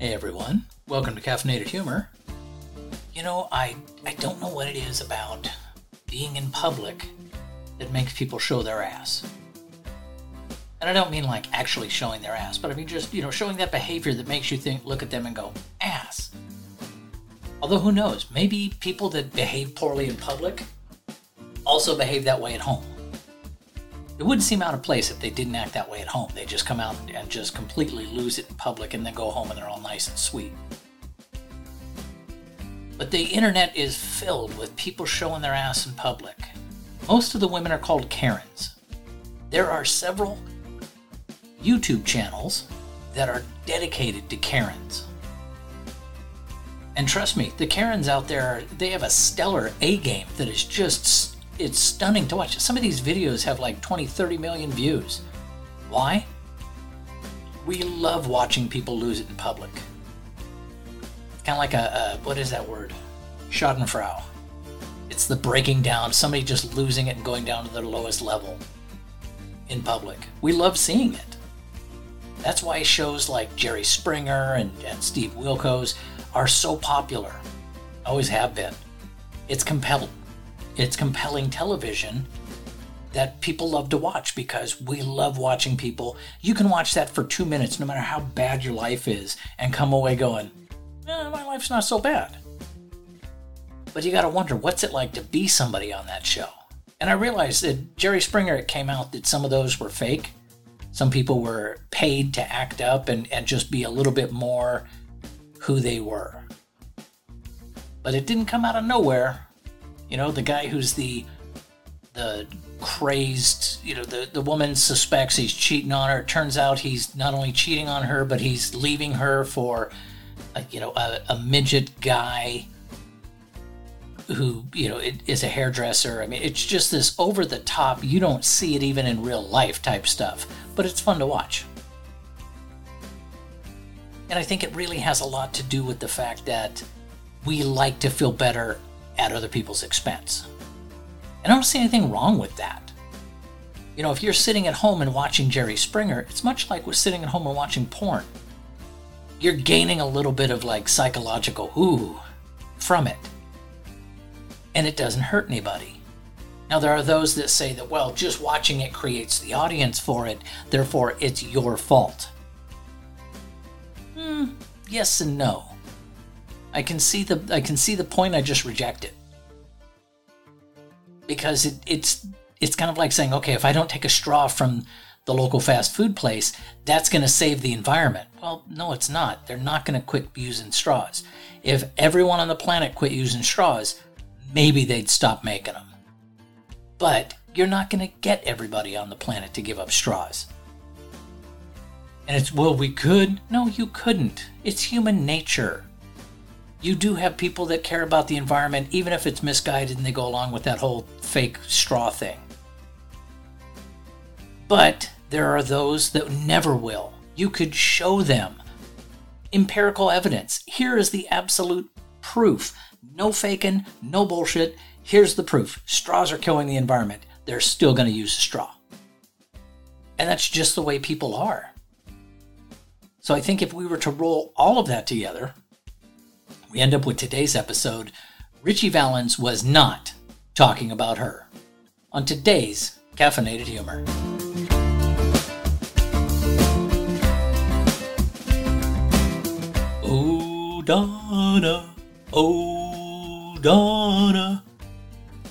Hey everyone, welcome to Caffeinated Humor. You know, I I don't know what it is about being in public that makes people show their ass. And I don't mean like actually showing their ass, but I mean just, you know, showing that behavior that makes you think, look at them and go, ass. Although who knows, maybe people that behave poorly in public also behave that way at home. It wouldn't seem out of place if they didn't act that way at home. They just come out and just completely lose it in public and then go home and they're all nice and sweet. But the internet is filled with people showing their ass in public. Most of the women are called Karens. There are several YouTube channels that are dedicated to Karens. And trust me, the Karens out there, they have a stellar A game that is just it's stunning to watch. Some of these videos have like 20, 30 million views. Why? We love watching people lose it in public. Kind of like a, a, what is that word? Schadenfreude. It's the breaking down, somebody just losing it and going down to their lowest level in public. We love seeing it. That's why shows like Jerry Springer and, and Steve Wilkos are so popular. Always have been. It's compelling it's compelling television that people love to watch because we love watching people. You can watch that for two minutes, no matter how bad your life is, and come away going, eh, my life's not so bad. But you got to wonder, what's it like to be somebody on that show? And I realized that Jerry Springer, it came out that some of those were fake. Some people were paid to act up and, and just be a little bit more who they were. But it didn't come out of nowhere. You know, the guy who's the the crazed, you know, the, the woman suspects he's cheating on her. It turns out he's not only cheating on her, but he's leaving her for, a, you know, a, a midget guy who, you know, is a hairdresser. I mean, it's just this over the top, you don't see it even in real life type stuff, but it's fun to watch. And I think it really has a lot to do with the fact that we like to feel better at other people's expense. And I don't see anything wrong with that. You know, if you're sitting at home and watching Jerry Springer, it's much like sitting at home and watching porn. You're gaining a little bit of like psychological ooh from it. And it doesn't hurt anybody. Now, there are those that say that, well, just watching it creates the audience for it, therefore it's your fault. Hmm, yes and no. I can see the I can see the point I just rejected. Because it, it's it's kind of like saying, okay, if I don't take a straw from the local fast food place, that's going to save the environment. Well, no, it's not. They're not going to quit using straws. If everyone on the planet quit using straws, maybe they'd stop making them. But you're not going to get everybody on the planet to give up straws. And it's, well, we could. No, you couldn't. It's human nature you do have people that care about the environment, even if it's misguided and they go along with that whole fake straw thing. But there are those that never will. You could show them empirical evidence. Here is the absolute proof. No faking, no bullshit. Here's the proof. Straws are killing the environment. They're still going to use a straw. And that's just the way people are. So I think if we were to roll all of that together, we end up with today's episode. Ritchie Valens was not talking about her on today's Caffeinated Humor. Oh, Donna, oh, Donna.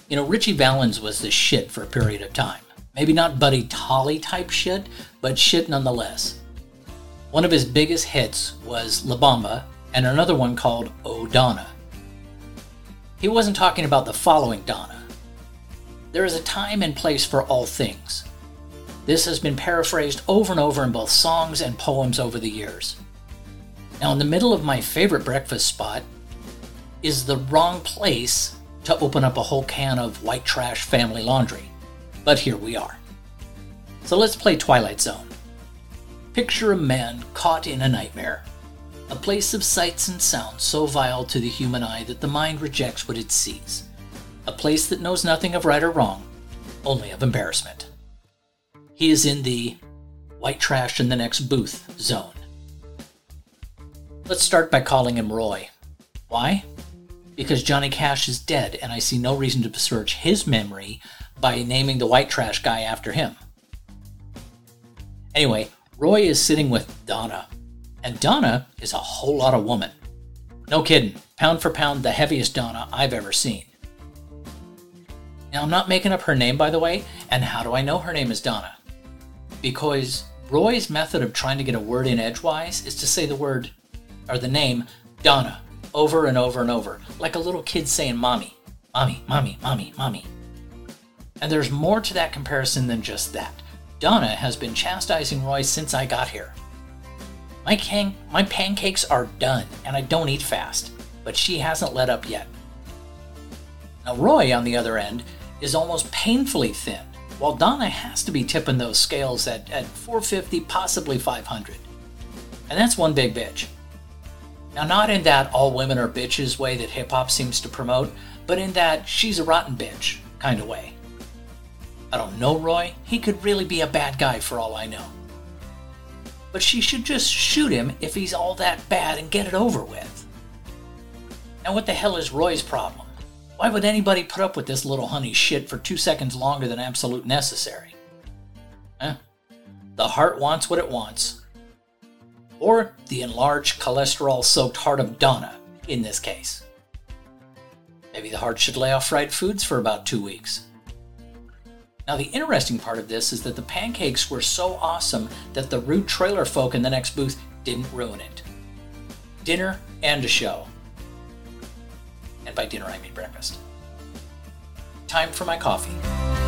You know, Ritchie Valens was the shit for a period of time. Maybe not Buddy Holly type shit, but shit nonetheless. One of his biggest hits was La Bamba and another one called Oh Donna. He wasn't talking about the following Donna. There is a time and place for all things. This has been paraphrased over and over in both songs and poems over the years. Now, in the middle of my favorite breakfast spot is the wrong place to open up a whole can of white trash family laundry. But here we are. So let's play Twilight Zone. Picture a man caught in a nightmare a place of sights and sounds so vile to the human eye that the mind rejects what it sees, a place that knows nothing of right or wrong, only of embarrassment. He is in the white trash in the next booth zone. Let's start by calling him Roy. Why? Because Johnny Cash is dead, and I see no reason to besmirch his memory by naming the white trash guy after him. Anyway, Roy is sitting with Donna, and Donna is a whole lot of woman. No kidding, pound for pound, the heaviest Donna I've ever seen. Now, I'm not making up her name, by the way, and how do I know her name is Donna? Because Roy's method of trying to get a word in edgewise is to say the word, or the name, Donna, over and over and over, like a little kid saying mommy, mommy, mommy, mommy, mommy. And there's more to that comparison than just that. Donna has been chastising Roy since I got here. My, can- my pancakes are done, and I don't eat fast, but she hasn't let up yet. Now, Roy, on the other end, is almost painfully thin, while Donna has to be tipping those scales at, at 450, possibly 500. And that's one big bitch. Now, not in that all women are bitches way that hip hop seems to promote, but in that she's a rotten bitch kind of way. I don't know Roy, he could really be a bad guy for all I know but she should just shoot him if he's all that bad and get it over with. Now, what the hell is Roy's problem? Why would anybody put up with this little honey shit for two seconds longer than absolute necessary? Eh? The heart wants what it wants. Or the enlarged, cholesterol soaked heart of Donna, in this case. Maybe the heart should lay off fried foods for about two weeks. Now, the interesting part of this is that the pancakes were so awesome that the Root trailer folk in the next booth didn't ruin it. Dinner and a show. And by dinner, I mean breakfast. Time for my coffee.